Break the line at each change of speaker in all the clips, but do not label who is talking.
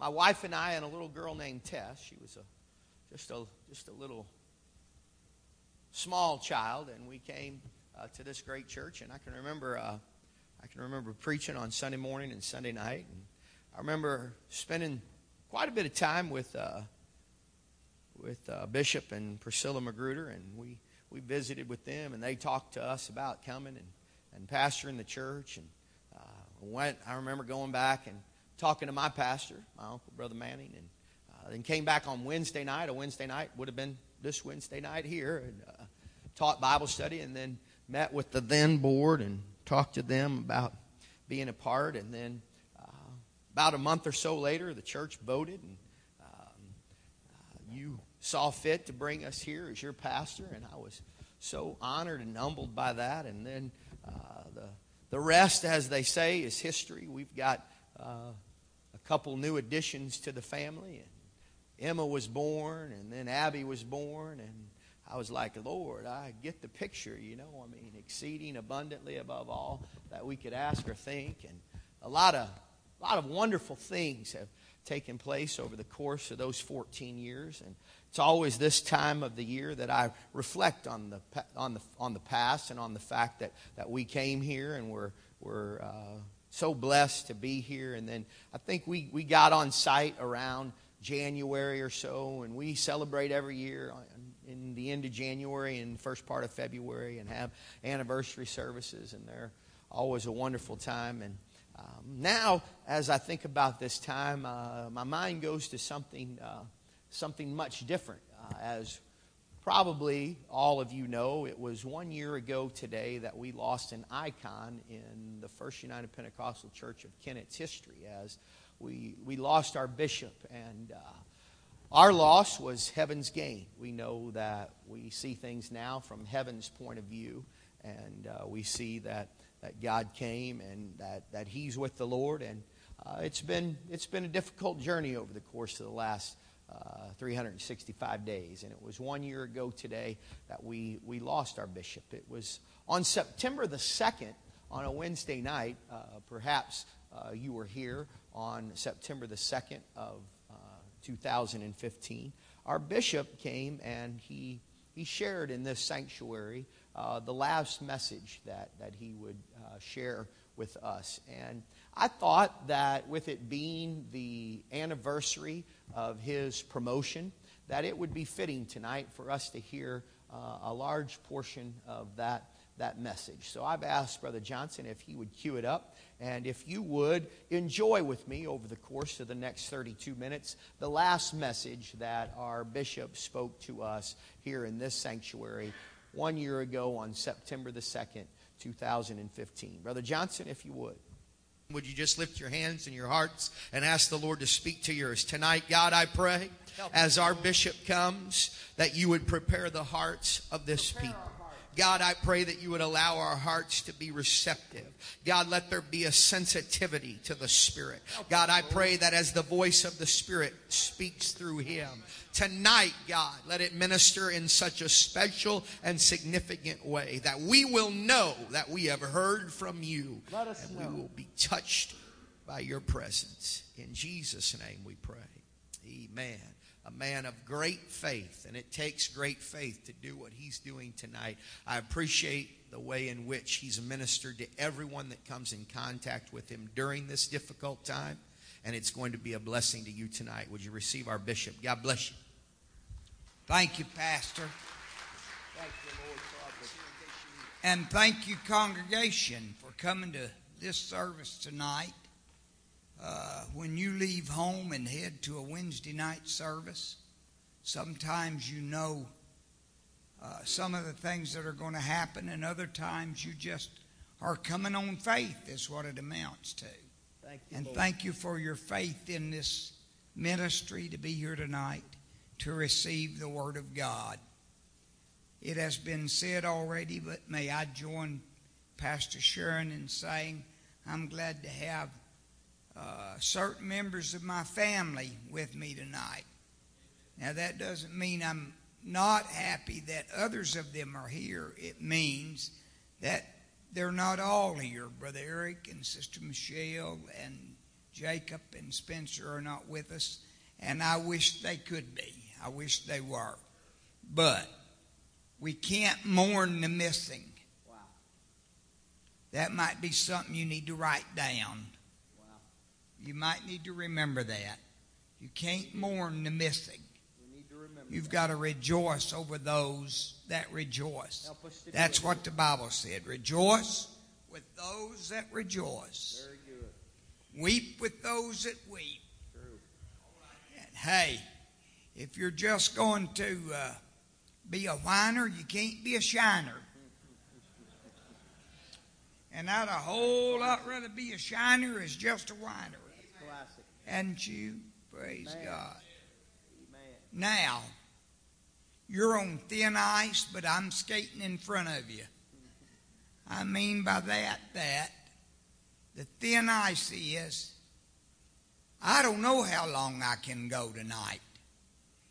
my wife and I and a little girl named Tess. She was a, just, a, just a little small child, and we came uh, to this great church. And I can remember, uh, I can remember preaching on Sunday morning and Sunday night. And I remember spending quite a bit of time with uh, with uh, Bishop and Priscilla Magruder, and we we visited with them, and they talked to us about coming and and pastoring the church. And uh, went. I remember going back and talking to my pastor, my uncle, Brother Manning, and uh, then came back on Wednesday night. A Wednesday night would have been this Wednesday night here, and uh, taught Bible study, and then met with the then board and talked to them about being a part, and then uh, about a month or so later, the church voted, and um, uh, you saw fit to bring us here as your pastor, and I was so honored and humbled by that. And then uh, the the rest, as they say, is history. We've got uh, couple new additions to the family, and Emma was born, and then Abby was born, and I was like, Lord, I get the picture, you know. I mean, exceeding abundantly above all that we could ask or think, and a lot of, a lot of wonderful things have taken place over the course of those 14 years, and it's always this time of the year that I reflect on the on the on the past and on the fact that that we came here and we're we're uh, so blessed to be here. And then I think we we got on site around January or so, and we celebrate every year in the end of January and first part of February and have anniversary services, and they're always a wonderful time. And um, now, as I think about this time, uh, my mind goes to something, uh, something much different. Uh, as probably all of you know, it was one year ago today that we lost an icon in the First United Pentecostal Church of Kennett's history as we, we lost our bishop. And uh, our loss was heaven's gain. We know that we see things now from heaven's point of view, and uh, we see that, that God came and that, that He's with the Lord. And uh, it's, been, it's been a difficult journey over the course of the last uh, 365 days. And it was one year ago today that we, we lost our bishop. It was on September the 2nd, on a Wednesday night. Uh, perhaps uh, you were here on September the 2nd of 2015, our bishop came and he, he shared in this sanctuary uh, the last message that, that he would uh, share with us. And I thought that with it being the anniversary of his promotion, that it would be fitting tonight for us to hear uh, a large portion of that, that message. So I've asked Brother Johnson if he would cue it up. And if you would enjoy with me over the course of the next 32 minutes the last message that our bishop spoke to us here in this sanctuary one year ago on September the 2nd, 2015. Brother Johnson, if you would. Would you just lift your hands and your hearts and ask the Lord to speak to yours? Tonight, God, I pray, as our bishop comes, that you would prepare the hearts of this people. God, I pray that you would allow our hearts to be receptive. God, let there be a sensitivity to the Spirit. God, I pray that as the voice of the Spirit speaks through him, tonight, God, let it minister in such a special and significant way that we will know that we have heard from you and we will be touched by your presence. In Jesus' name we pray. Amen a man of great faith, and it takes great faith to do what he's doing tonight. I appreciate the way in which he's ministered to everyone that comes in contact with him during this difficult time, and it's going to be a blessing to you tonight. Would you receive our bishop? God bless you.
Thank you, Pastor. Thank you, Lord, and thank you, congregation, for coming to this service tonight. Uh, when you leave home and head to a Wednesday night service, sometimes you know uh, some of the things that are going to happen, and other times you just are coming on faith, is what it amounts to.
Thank you,
and
Lord.
thank you for your faith in this ministry to be here tonight to receive the Word of God. It has been said already, but may I join Pastor Sharon in saying I'm glad to have uh, certain members of my family with me tonight. Now, that doesn't mean I'm not happy that others of them are here. It means that they're not all here. Brother Eric and Sister Michelle and Jacob and Spencer are not with us, and I wish they could be. I wish they were. But we can't mourn the missing.
Wow.
That might be something you need to write down. You might need to remember that. You can't mourn the missing.
We need to remember.
You've got to rejoice over those that rejoice.
Help us to
That's what the Bible said. Rejoice with those that rejoice.
Very good.
Weep with those that weep.
True.
And hey, if you're just going to uh, be a whiner, you can't be a shiner. And I'd a whole lot rather be a shiner as just a whiner. And you, praise
Man.
God.
Amen.
Now, you're on thin ice, but I'm skating in front of you. I mean by that, that the thin ice is, I don't know how long I can go tonight.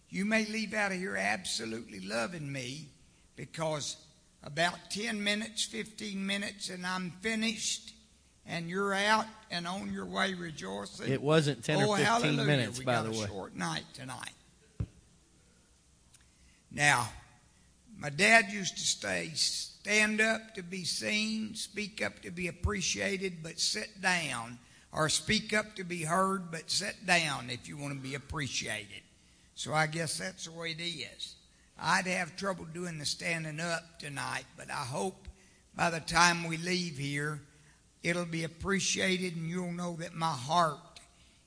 You may leave out of here absolutely loving me because about 10 minutes, 15 minutes, and I'm finished, and you're out and on your way rejoicing.
It wasn't 10
oh,
or 15
hallelujah.
minutes,
we
by
got
the
a
way.
short night tonight. Now, my dad used to say, stand up to be seen, speak up to be appreciated, but sit down. Or speak up to be heard, but sit down if you want to be appreciated. So I guess that's the way it is. I'd have trouble doing the standing up tonight, but I hope by the time we leave here, it'll be appreciated and you'll know that my heart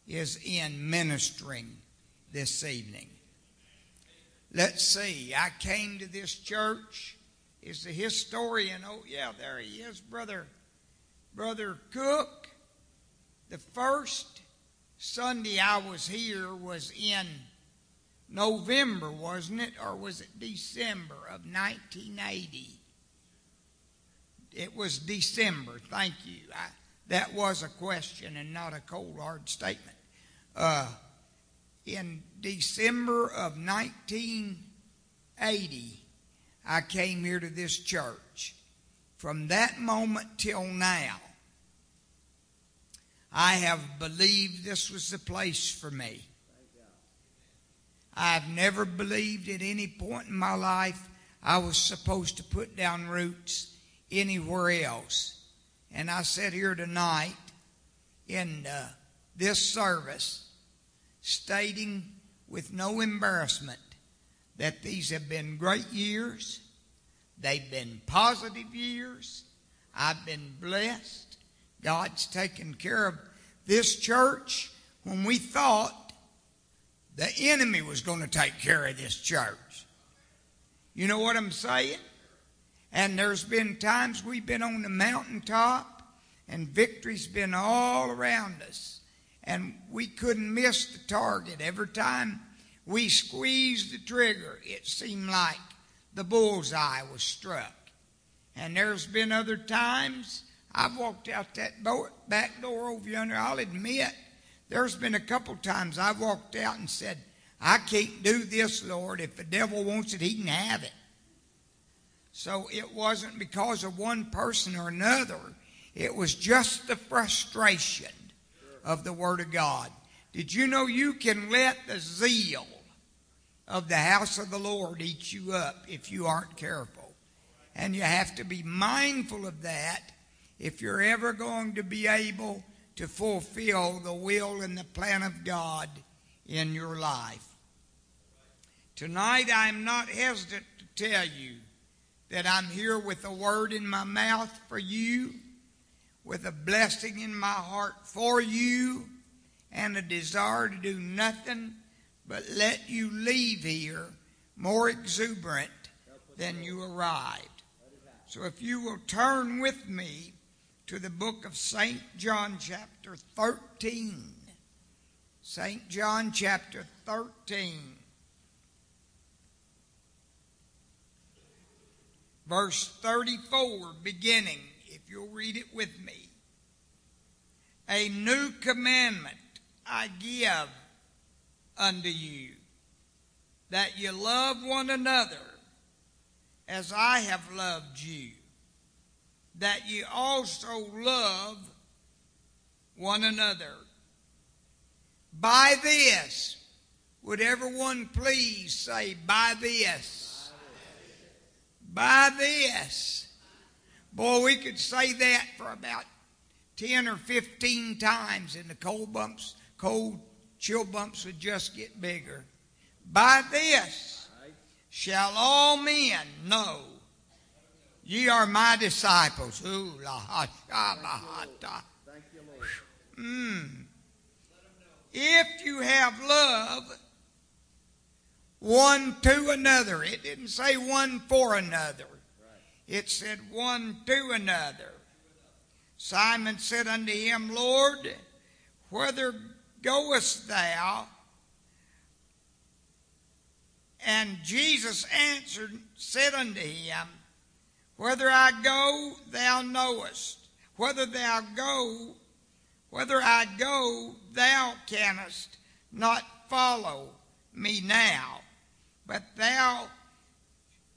is in ministering this evening. Let's see. I came to this church. Is the historian? Oh yeah, there he is, brother, brother Cook. The first Sunday I was here was in November, wasn't it, or was it December of 1980? It was December. Thank you. I, that was a question and not a cold hard statement. Uh, in December of 1980, I came here to this church. From that moment till now, I have believed this was the place for me. I've never believed at any point in my life I was supposed to put down roots anywhere else. And I sit here tonight in uh, this service stating with no embarrassment that these have been great years. They've been positive years. I've been blessed. God's taken care of this church when we thought the enemy was going to take care of this church. You know what I'm saying? And there's been times we've been on the mountaintop and victory's been all around us. And we couldn't miss the target. Every time we squeezed the trigger, it seemed like the bullseye was struck. And there's been other times I've walked out that door, back door over yonder. I'll admit, there's been a couple times I've walked out and said, I can't do this, Lord. If the devil wants it, he can have it. So it wasn't because of one person or another. It was just the frustration of the Word of God. Did you know you can let the zeal of the house of the Lord eat you up if you aren't careful? And you have to be mindful of that if you're ever going to be able to fulfill the will and the plan of God in your life. Tonight, I'm not hesitant to tell you that I'm here with a word in my mouth for you, with a blessing in my heart for you, and a desire to do nothing but let you leave here more exuberant than you arrived. So if you will turn with me to the book of St. John, chapter 13. St. John, chapter 13. Verse 34, beginning, if you'll read it with me. A new commandment I give unto you, that you love one another as I have loved you, that you also love one another. By this, would everyone please say, by this? By this. Boy, we could say that for about 10 or 15 times, and the cold bumps, cold chill bumps would just get bigger. By this shall all men know ye are my disciples. Ooh, la ha, sha, la, ha, ta. Mm. If you have love one to another, it didn't say one for another. It said one to another. Simon said unto him, Lord, whither goest thou? And Jesus answered, said unto him, Whither I go, thou knowest. Whether thou go, whether I go, thou canst not follow me now, but thou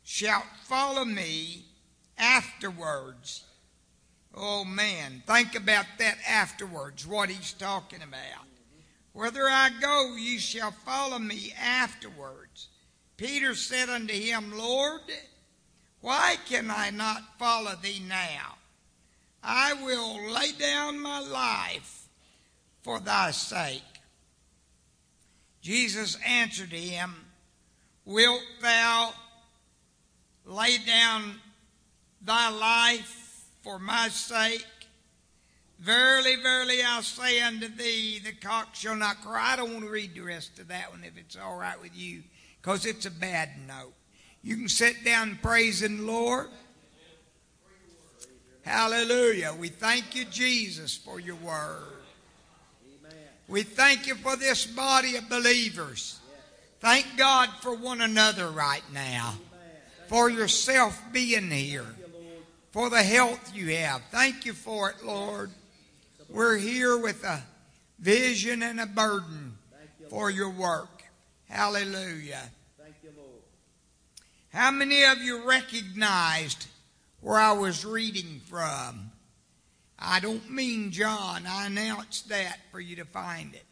shalt follow me afterwards. Oh man, think about that afterwards, what he's talking about. Whither I go, ye shall follow me afterwards. Peter said unto him, Lord, why can I not follow thee now? I will lay down my life for thy sake. Jesus answered him, Wilt thou lay down thy life for my sake? Verily, verily, I say unto thee, the cock shall not cry. I don't want to read the rest of that one if it's all right with you, because it's a bad note. You can sit down praising the Lord. Hallelujah. We thank you, Jesus, for your word. We thank you for this body of believers. Thank God for one another right now. For yourself being here. For the health you have. Thank you for it, Lord. We're here with a vision and a burden for your work. Hallelujah. How many of you recognized where I was reading from? I don't mean John. I announced that for you to find it.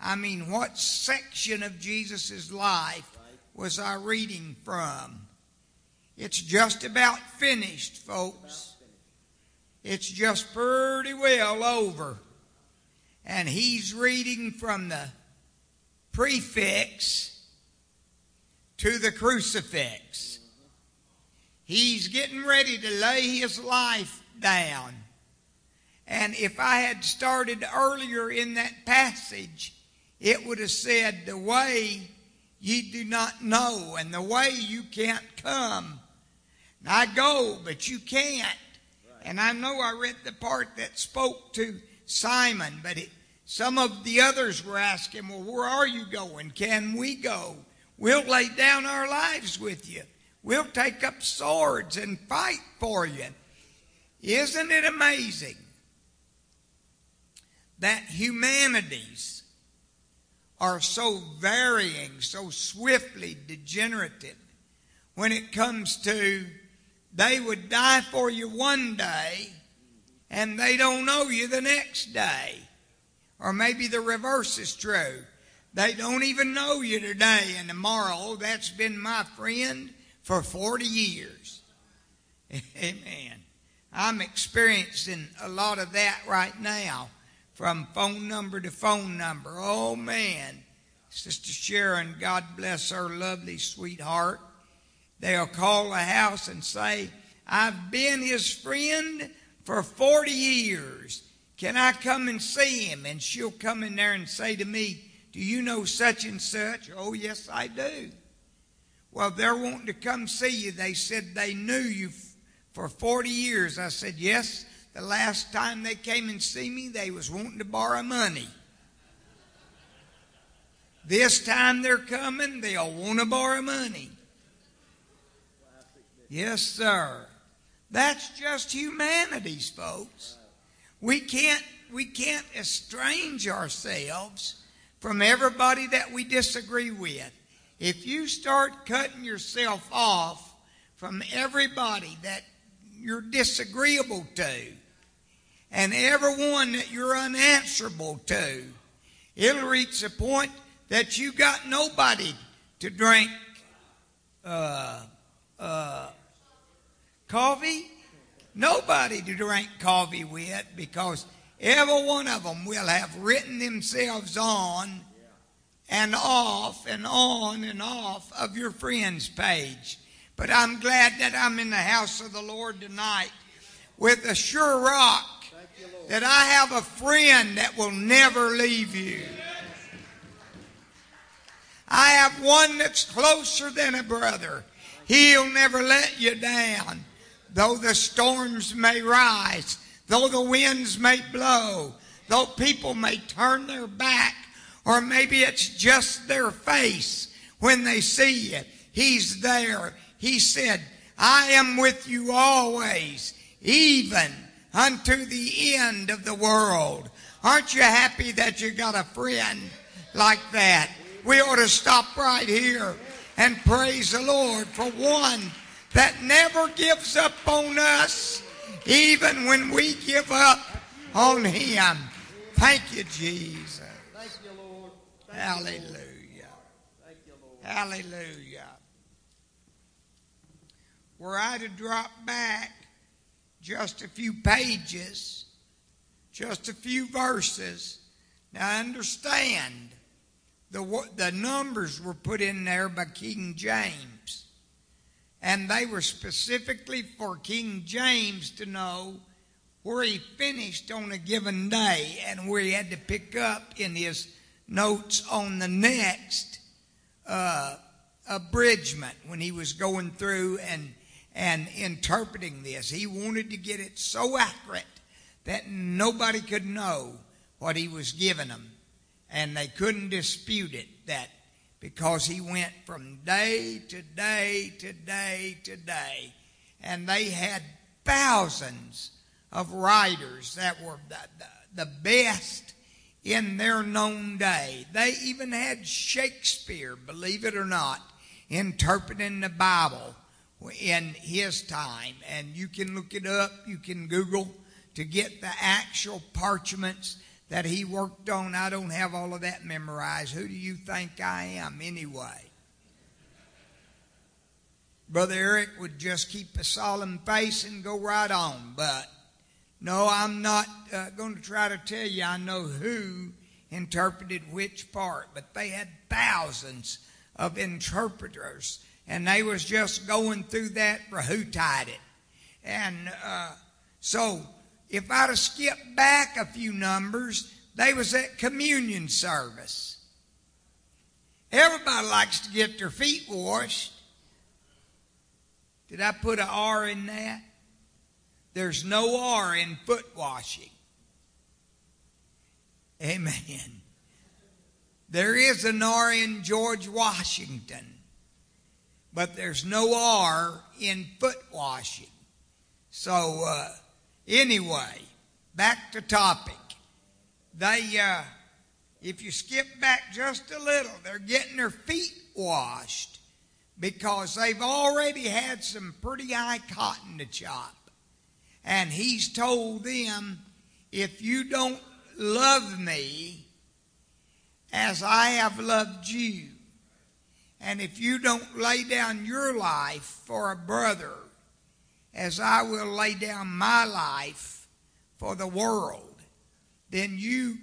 I mean, what section of Jesus' life was I reading from? It's just about finished, folks. It's just pretty well over. And he's reading from the prefix to the crucifix. He's getting ready to lay his life down. And if I had started earlier in that passage, it would have said, The way ye do not know, and the way you can't come. And I go, but you can't. And I know I read the part that spoke to Simon, but it, some of the others were asking, Well, where are you going? Can we go? We'll lay down our lives with you. We'll take up swords and fight for you. Isn't it amazing that humanities are so varying, so swiftly degenerative when it comes to they would die for you one day and they don't know you the next day. Or maybe the reverse is true. They don't even know you today and tomorrow. That's been my friend for 40 years. Amen. I'm experiencing a lot of that right now from phone number to phone number. Oh, man. Sister Sharon, God bless her lovely sweetheart. They'll call the house and say, I've been his friend for 40 years. Can I come and see him? And she'll come in there and say to me, Do you know such and such? Oh, yes, I do. Well, they're wanting to come see you. They said they knew you for 40 years. I said, Yes, the last time they came and see me, they was wanting to borrow money. This time they're coming, they'll want to borrow money. Yes, sir. That's just humanities, folks. We can't we can't estrange ourselves from everybody that we disagree with. If you start cutting yourself off from everybody that you're disagreeable to, and everyone that you're unanswerable to, It'll reach the point that you got nobody to drink uh, uh, coffee. Nobody to drink coffee with because every one of them will have written themselves on and off and on and off of your friends page. But I'm glad that I'm in the house of the Lord tonight with a sure rock that I have a friend that will never leave you. I have one that's closer than a brother. He'll never let you down. Though the storms may rise, though the winds may blow, though people may turn their back, or maybe it's just their face when they see you. He's there. He said, I am with you always, even unto the end of the world. Aren't you happy that you got a friend like that? We ought to stop right here and praise the Lord for one that never gives up on us, even when we give up on Him. Thank you, Jesus.
Thank you, Lord. Thank
Hallelujah.
Thank you, Lord.
Hallelujah. Were I to drop back just a few pages, just a few verses, now understand the, the numbers were put in there by King James. And they were specifically for King James to know where he finished on a given day and where he had to pick up in his notes on the next uh, abridgment when he was going through and and interpreting this. He wanted to get it so accurate that nobody could know what he was giving them. And they couldn't dispute it that because he went from day to day to day to day. And they had thousands of writers that were the, the, the best in their known day. They even had Shakespeare, believe it or not, interpreting the Bible in his time. And you can look it up, you can Google to get the actual parchments that he worked on. I don't have all of that memorized. Who do you think I am anyway? Brother Eric would just keep a solemn face and go right on. But no, I'm not uh, going to try to tell you I know who interpreted which part, but they had thousands of interpreters, and they was just going through that for who tied it. And uh, so if I'd have skipped back a few numbers, they was at communion service. Everybody likes to get their feet washed. Did I put an R in that? There's no R in foot washing. Amen. There is an R in George Washington, but there's no R in foot washing. So, uh, anyway, back to topic. They, uh, if you skip back just a little, they're getting their feet washed because they've already had some pretty high cotton to chop. And he's told them, if you don't love me as I have loved you, and if you don't lay down your life for a brother as I will lay down my life for the world, then you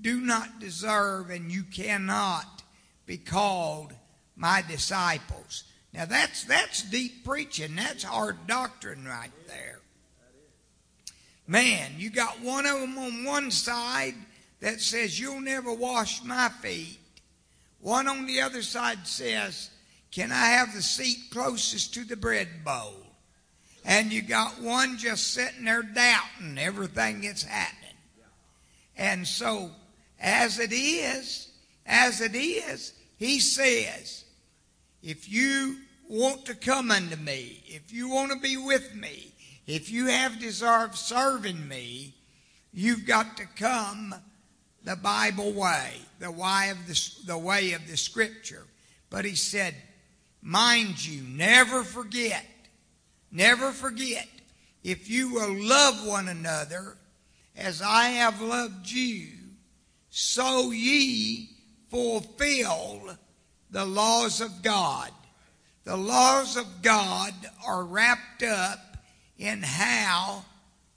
do not deserve and you cannot be called my disciples. Now that's that's deep preaching. That's hard doctrine right there. Man, you got one of them on one side that says you'll never wash my feet. One on the other side says, "Can I have the seat closest to the bread bowl?" And you got one just sitting there doubting everything that's happening. And so, as it is, as it is, he says, if you want to come unto me, if you want to be with me, if you have deserved serving me, you've got to come the Bible way, the way of the, the way of the Scripture. But he said, mind you, never forget, never forget, if you will love one another as I have loved you, so ye fulfill the laws of God. The laws of God are wrapped up in how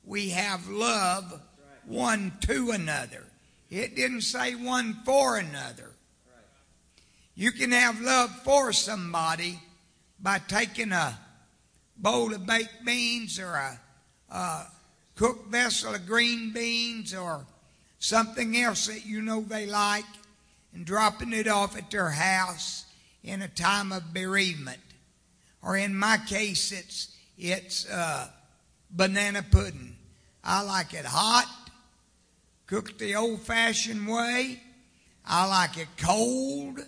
we have love one to another. It didn't say one for another. You can have love for somebody by taking a bowl of baked beans or a, a cooked vessel of green beans or something else that you know they like and dropping it off at their house in a time of bereavement. Or in my case, it's, it's uh, banana pudding. I like it hot, cooked the old fashioned way. I like it cold,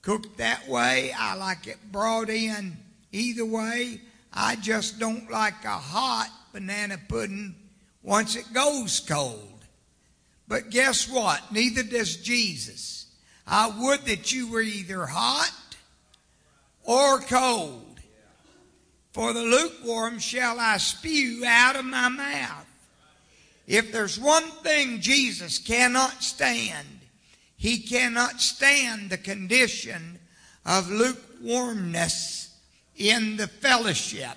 cooked that way. I like it brought in either way. I just don't like a hot banana pudding once it goes cold. But guess what? Neither does Jesus. I would that you were either hot or cold. For the lukewarm shall I spew out of my mouth. If there's one thing Jesus cannot stand, he cannot stand the condition of lukewarmness in the fellowship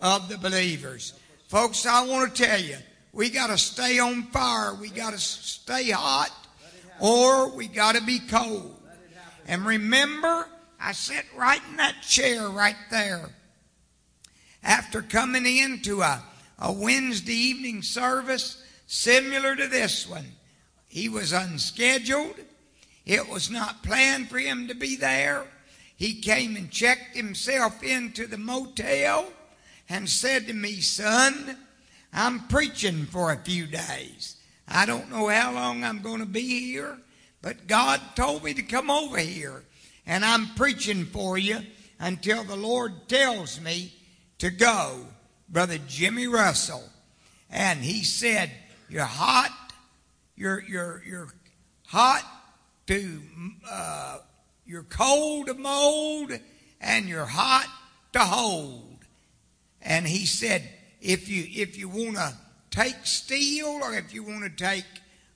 of the believers. Folks, I want to tell you, we got to stay on fire. We got to stay hot or we got to be cold. And remember, I sat right in that chair right there after coming into a, a Wednesday evening service similar to this one. He was unscheduled. It was not planned for him to be there. He came and checked himself into the motel and said to me, Son, I'm preaching for a few days. I don't know how long I'm going to be here, but God told me to come over here. And I'm preaching for you until the Lord tells me to go, Brother Jimmy Russell. And he said, You're hot, you're, you're, you're hot to, uh, you're cold to mold, and you're hot to hold. And he said, if you if you want to take steel or if you want to take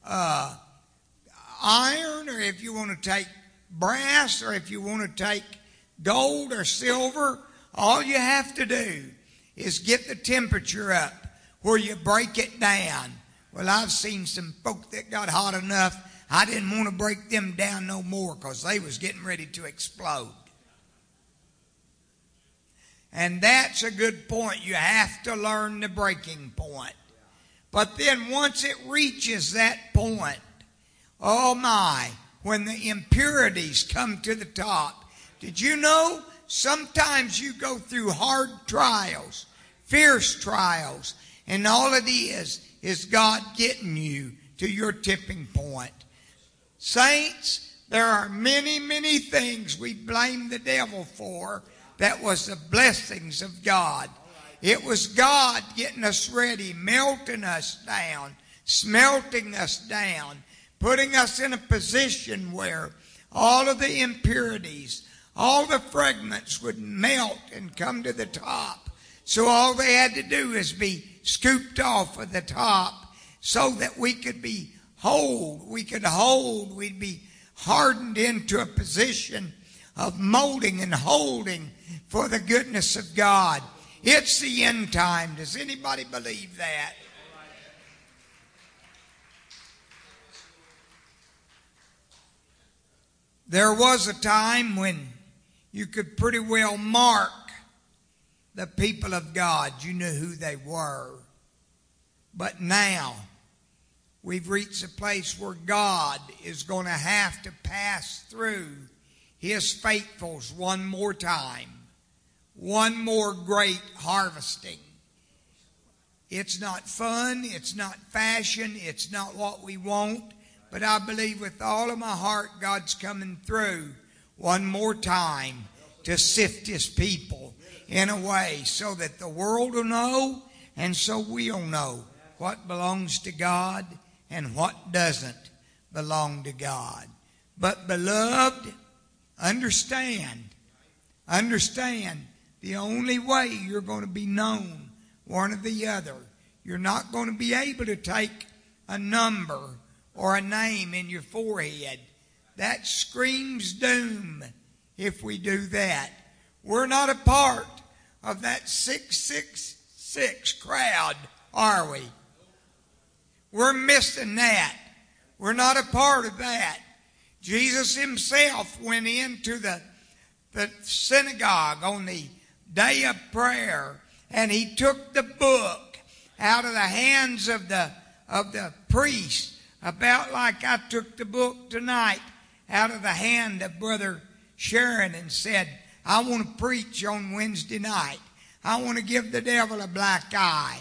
uh, iron or if you want to take brass or if you want to take gold or silver, all you have to do is get the temperature up where you break it down. Well, I've seen some folk that got hot enough. I didn't want to break them down no more because they was getting ready to explode. And that's a good point. You have to learn the breaking point. But then once it reaches that point, oh my, when the impurities come to the top, did you know sometimes you go through hard trials, fierce trials, and all it is is God getting you to your tipping point. Saints, there are many, many things we blame the devil for that was the blessings of God. It was God getting us ready, melting us down, smelting us down, putting us in a position where all of the impurities, all the fragments would melt and come to the top. So all they had to do is be scooped off of the top so that we could be whole. We could hold. We'd be hardened into a position of molding and holding for the goodness of God. It's the end time. Does anybody believe that? There was a time when you could pretty well mark the people of God. You knew who they were. But now, we've reached a place where God is going to have to pass through his faithfuls one more time one more great harvesting. It's not fun, it's not fashion, it's not what we want, but I believe with all of my heart God's coming through one more time to sift his people in a way so that the world will know and so we'll know what belongs to God and what doesn't belong to God. But beloved, understand, understand the only way you're going to be known, one or the other, you're not going to be able to take a number or a name in your forehead. That screams doom if we do that. We're not a part of that 666 crowd, are we? We're missing that. We're not a part of that. Jesus himself went into the, the synagogue on the day of prayer and he took the book out of the hands of the, of the priest about like I took the book tonight out of the hand of Brother Sharon and said, I want to preach on Wednesday night. I want to give the devil a black eye.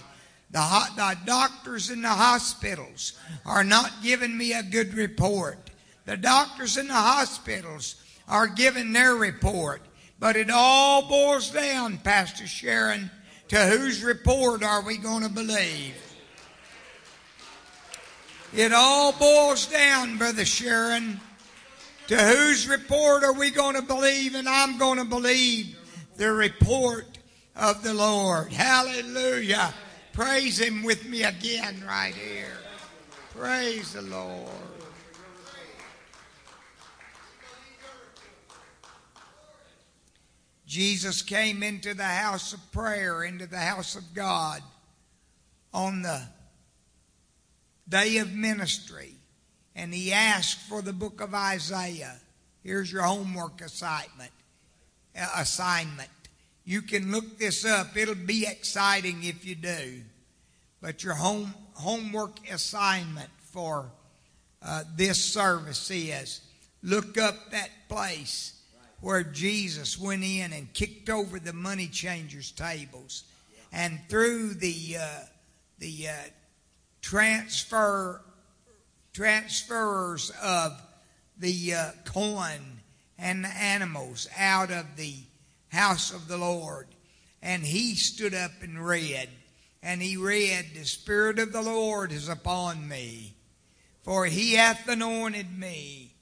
The, the doctors in the hospitals are not giving me a good report. The doctors in the hospitals are giving their report. But it all boils down, Pastor Sharon, to whose report are we going to believe? It all boils down, Brother Sharon, to whose report are we going to believe? And I'm going to believe the report of the Lord. Hallelujah. Praise Him with me again right here. Praise the Lord. Jesus came into the house of prayer, into the house of God on the day of ministry, and he asked for the book of Isaiah. Here's your homework assignment. Uh, assignment. You can look this up. It'll be exciting if you do. But your home homework assignment for uh, this service is look up that place where Jesus went in and kicked over the money changers' tables, and through the uh, the uh, transfer transfers of the uh, coin and the animals out of the house of the Lord, and he stood up and read, and he read, "The Spirit of the Lord is upon me, for He hath anointed me."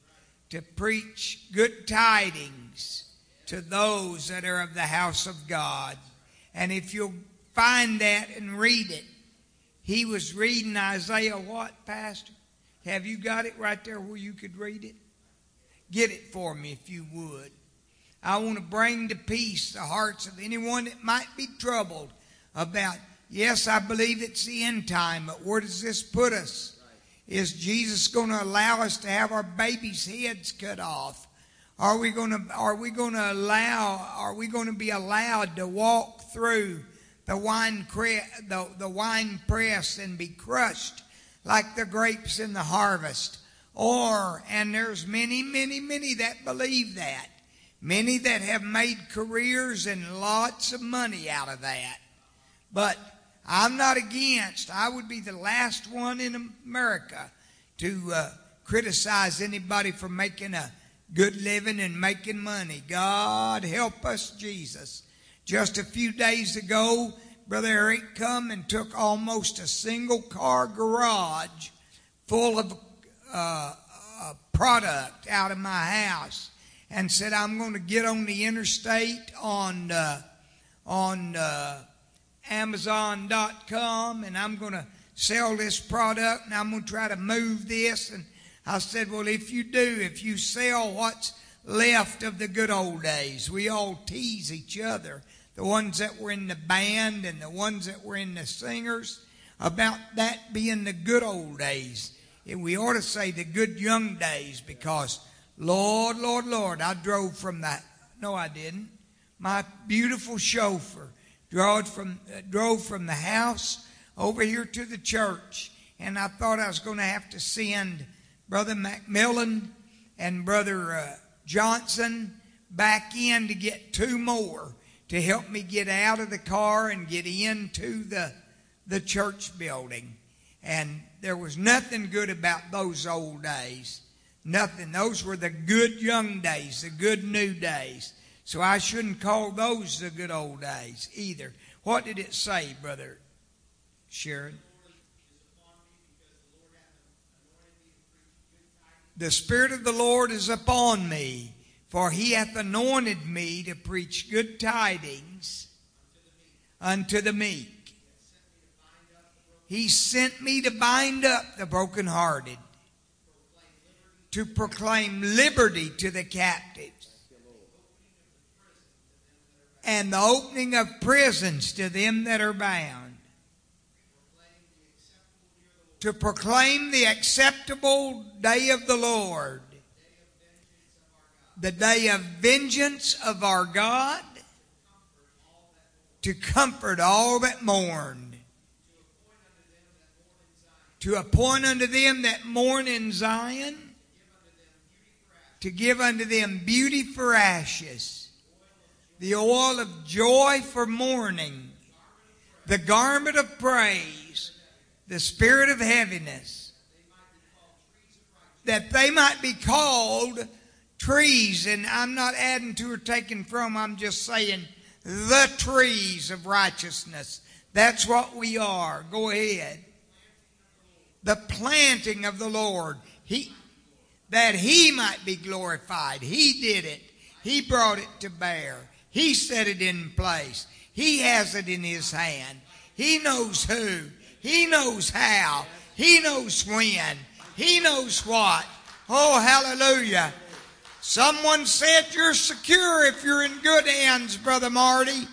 to preach good tidings to those that are of the house of God. And if you'll find that and read it, he was reading Isaiah what, Pastor? Have you got it right there where you could read it? Get it for me if you would. I want to bring to peace the hearts of anyone that might be troubled about, yes, I believe it's the end time, but where does this put us? Is Jesus going to allow us to have our babies' heads cut off? Are we going to are we going to allow are we going to be allowed to walk through the wine cre- the, the wine press and be crushed like the grapes in the harvest? Or and there's many many many that believe that. Many that have made careers and lots of money out of that. But I'm not against. I would be the last one in America to uh, criticize anybody for making a good living and making money. God help us, Jesus. Just a few days ago, Brother Eric come and took almost a single car garage full of uh, uh, product out of my house and said, I'm going to get on the interstate on, uh, on, uh, Amazon.com and I'm going to sell this product and I'm going to try to move this. And I said, Well, if you do, if you sell what's left of the good old days, we all tease each other, the ones that were in the band and the ones that were in the singers, about that being the good old days. And we ought to say the good young days because, Lord, Lord, Lord, I drove from that. No, I didn't. My beautiful chauffeur drove from, uh, drove from the house over here to the church, and I thought I was going to have to send Brother Macmillan and Brother uh, Johnson back in to get two more to help me get out of the car and get into the, the church building. And there was nothing good about those old days. Nothing. Those were the good young days, the good new days. So I shouldn't call those the good old days either. What did it say, Brother Sharon? The Spirit of the Lord is upon me, for he hath anointed me to preach good tidings unto the meek. He sent me to bind up the brokenhearted. to proclaim liberty to the captives and the opening of prisons to them that are bound, to proclaim the acceptable day of the Lord, the day of vengeance of our God, to comfort all that mourn, to appoint unto them that mourn in Zion, to give unto them beauty for ashes, the oil of joy for mourning, the garment of praise, the spirit of heaviness, that they might be called trees, and I'm not adding to or taking from, I'm just saying the trees of righteousness. That's what we are. Go ahead. The planting of the Lord. He, that He might be glorified. He did it. He brought it to bear. He set it in place. He has it in His hand. He knows who. He knows how. He knows when. He knows what. Oh, hallelujah. Someone said you're secure if you're in good hands, Brother Marty.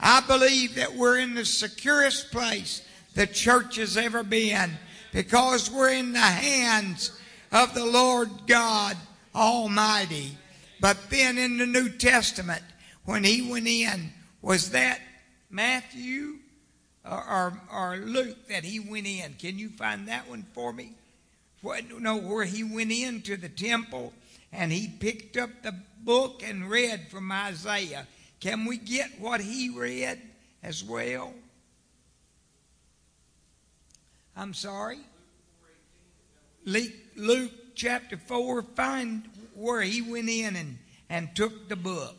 I believe that we're in the securest place the church has ever been because we're in the hands of the Lord God Almighty. But then in the New Testament, when he went in, was that Matthew or, or, or Luke that he went in? Can you find that one for me? What, no, where he went into the temple and he picked up the book and read from Isaiah. Can we get what he read as well? I'm sorry? Luke, chapter 4, find where he went in and, and took the book.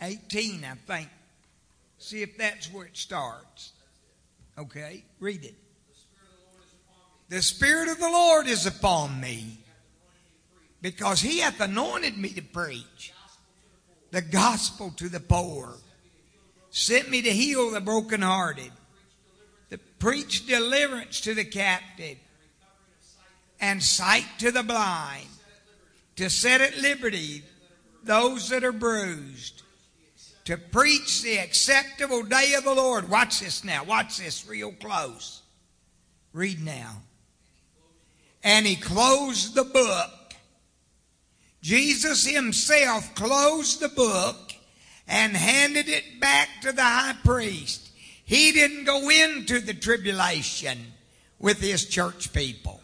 18, I think. See if that's where it starts. Okay, read it. The Spirit of the Lord is upon me because He hath anointed me to preach the gospel to the poor, sent me to heal the brokenhearted, to preach deliverance to the captive, and sight to the blind, to set at liberty those that are bruised, to preach the acceptable day of the Lord. Watch this now. Watch this real close. Read now and he closed the book. Jesus himself closed the book and handed it back to the high priest. He didn't go into the tribulation with his church people.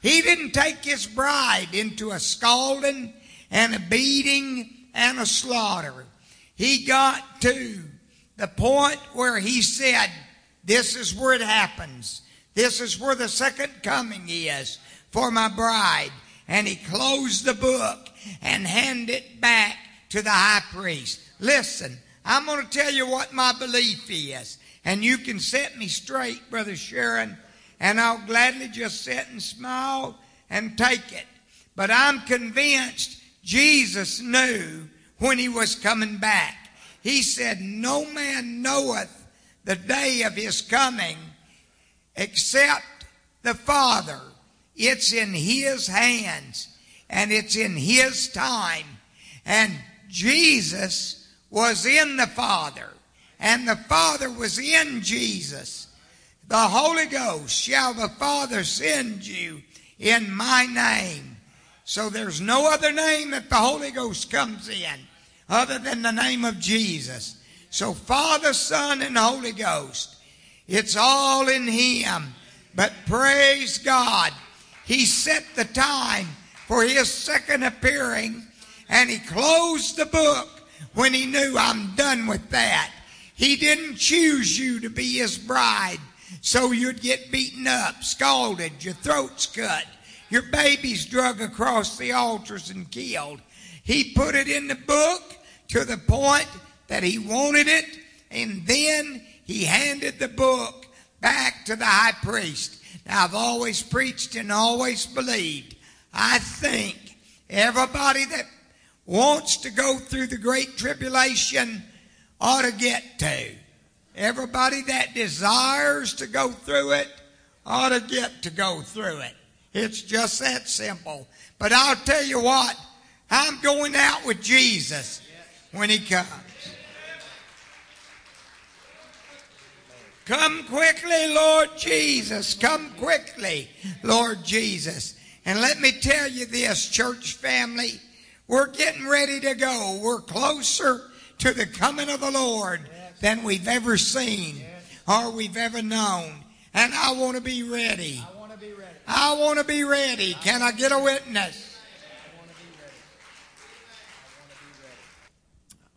He didn't take his bride into a scalding and a beating and a slaughter. He got to the point where he said, This is where it happens. This is where the second coming is for my bride. And he closed the book and handed it back to the high priest. Listen, I'm going to tell you what my belief is. And you can set me straight, Brother Sharon, and I'll gladly just sit and smile and take it. But I'm convinced Jesus knew when he was coming back. He said, No man knoweth the day of his coming except the Father. It's in His hands and it's in His time. And Jesus was in the Father and the Father was in Jesus. The Holy Ghost shall the Father send you in my name. So there's no other name that the Holy Ghost comes in other than the name of Jesus. So Father, Son, and Holy Ghost, it's all in Him. But praise God he set the time for his second appearing and he closed the book when he knew I'm done with that. He didn't choose you to be his bride so you'd get beaten up, scalded, your throats cut, your babies drug across the altars and killed. He put it in the book to the point that he wanted it, and then he handed the book back to the high priest. I've always preached and always believed. I think everybody that wants to go through the great tribulation ought to get to. Everybody that desires to go through it ought to get to go through it. It's just that simple. But I'll tell you what, I'm going out with Jesus when he comes. Come quickly, Lord Jesus. Come quickly, Lord Jesus. And let me tell you this, church family, we're getting ready to go. We're closer to the coming of the Lord than we've ever seen or we've ever known. And I want to be ready.
I want to be ready.
I want to be ready. Can I get a witness?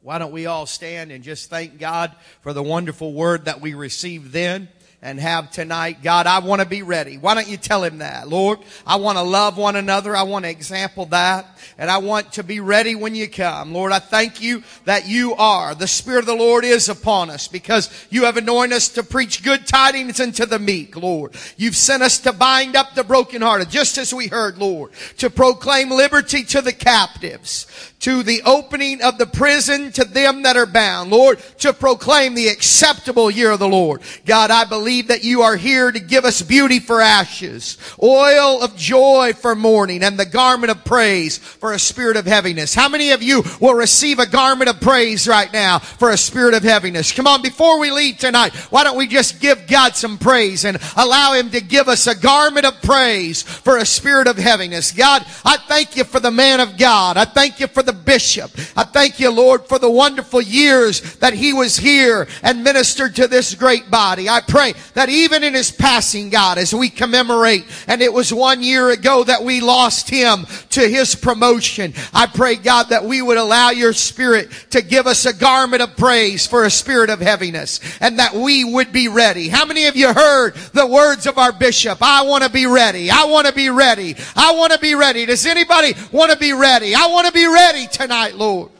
Why don't we all stand and just thank God for the wonderful word that we received then and have tonight. God, I want to be ready. Why don't you tell him that? Lord, I want to love one another. I want to example that. And I want to be ready when you come. Lord, I thank you that you are. The Spirit of the Lord is upon us because you have anointed us to preach good tidings unto the meek, Lord. You've sent us to bind up the brokenhearted, just as we heard, Lord, to proclaim liberty to the captives, to the opening of the prison to them that are bound, Lord, to proclaim the acceptable year of the Lord. God, I believe that you are here to give us beauty for ashes, oil of joy for mourning, and the garment of praise for a spirit of heaviness. How many of you will receive a garment of praise right now for a spirit of heaviness? Come on, before we leave tonight, why don't we just give God some praise and allow Him to give us a garment of praise for a spirit of heaviness? God, I thank you for the man of God. I thank you for the bishop. I thank you, Lord, for the wonderful years that he was here and ministered to this great body. I pray that even in his passing, God, as we commemorate, and it was one year ago that we lost him to his promotion, I pray, God, that we would allow your spirit to give us a garment of praise for a spirit of heaviness and that we would be ready. How many of you heard the words of our bishop? I want to be ready. I want to be ready. I want to be ready. Does anybody want to be ready? I want to be ready tonight, Lord.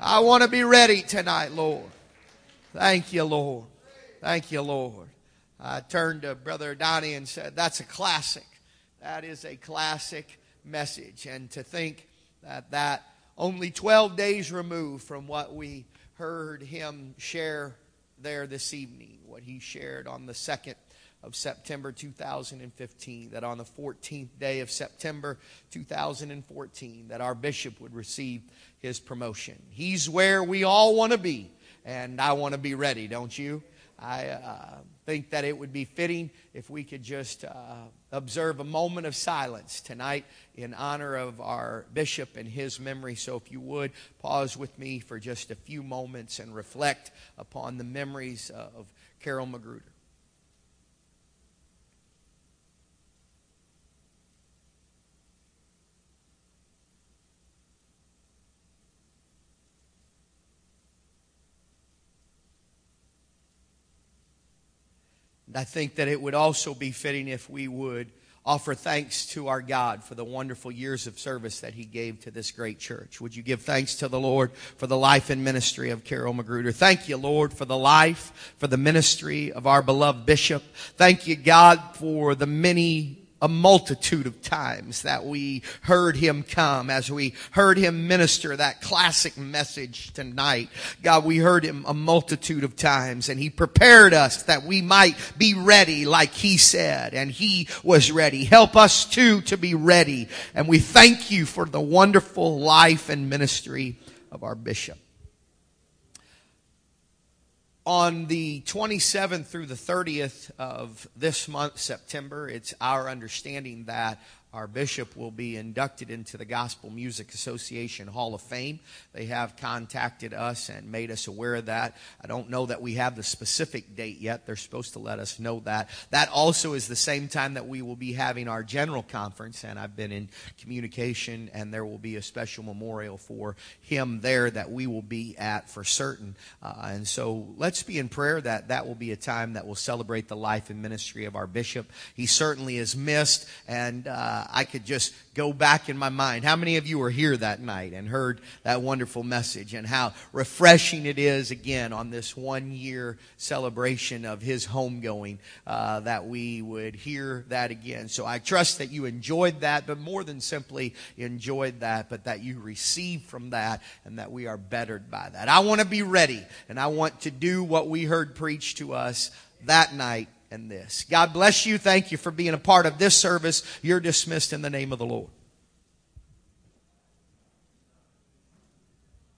I want to be ready tonight, Lord. Thank you, Lord. Thank you, Lord. I turned to Brother Donnie and said, That's a classic. That is a classic message. And to think that that only 12 days removed from what we heard him share there this evening, what he shared on the 2nd of September 2015, that on the 14th day of September 2014, that our bishop would receive his promotion. He's where we all want to be, and I want to be ready, don't you? I uh, think that it would be fitting if we could just uh, observe a moment of silence tonight in honor of our bishop and his memory. So, if you would, pause with me for just a few moments and reflect upon the memories of Carol Magruder. And I think that it would also be fitting if we would offer thanks to our God for the wonderful years of service that He gave to this great church. Would you give thanks to the Lord for the life and ministry of Carol Magruder? Thank you, Lord, for the life, for the ministry of our beloved bishop. Thank you, God, for the many a multitude of times that we heard him come, as we heard him minister that classic message tonight. God, we heard him a multitude of times and he prepared us that we might be ready like he said and he was ready. Help us too to be ready. And we thank you for the wonderful life and ministry of our bishop on the 27th through the 30th of this month, September, it's our understanding that our bishop will be inducted into the Gospel Music Association Hall of Fame. They have contacted us and made us aware of that. I don't know that we have the specific date yet. They're supposed to let us know that. That also is the same time that we will be having our general conference, and I've been in communication, and there will be a special memorial for him there that we will be at for certain. Uh, and so let's be in prayer that that will be a time that will celebrate the life and ministry of our bishop. He certainly is missed, and uh, I could just go back in my mind. How many of you were here that night and heard that wonderful message and how refreshing it is again on this one year celebration of his homegoing uh, that we would hear that again. So I trust that you enjoyed that, but more than simply enjoyed that, but that you received from that and that we are bettered by that. I want to be ready and I want to do what we heard preached to us that night and this. God bless you. Thank you for being a part of this service. You're dismissed in the name of the Lord.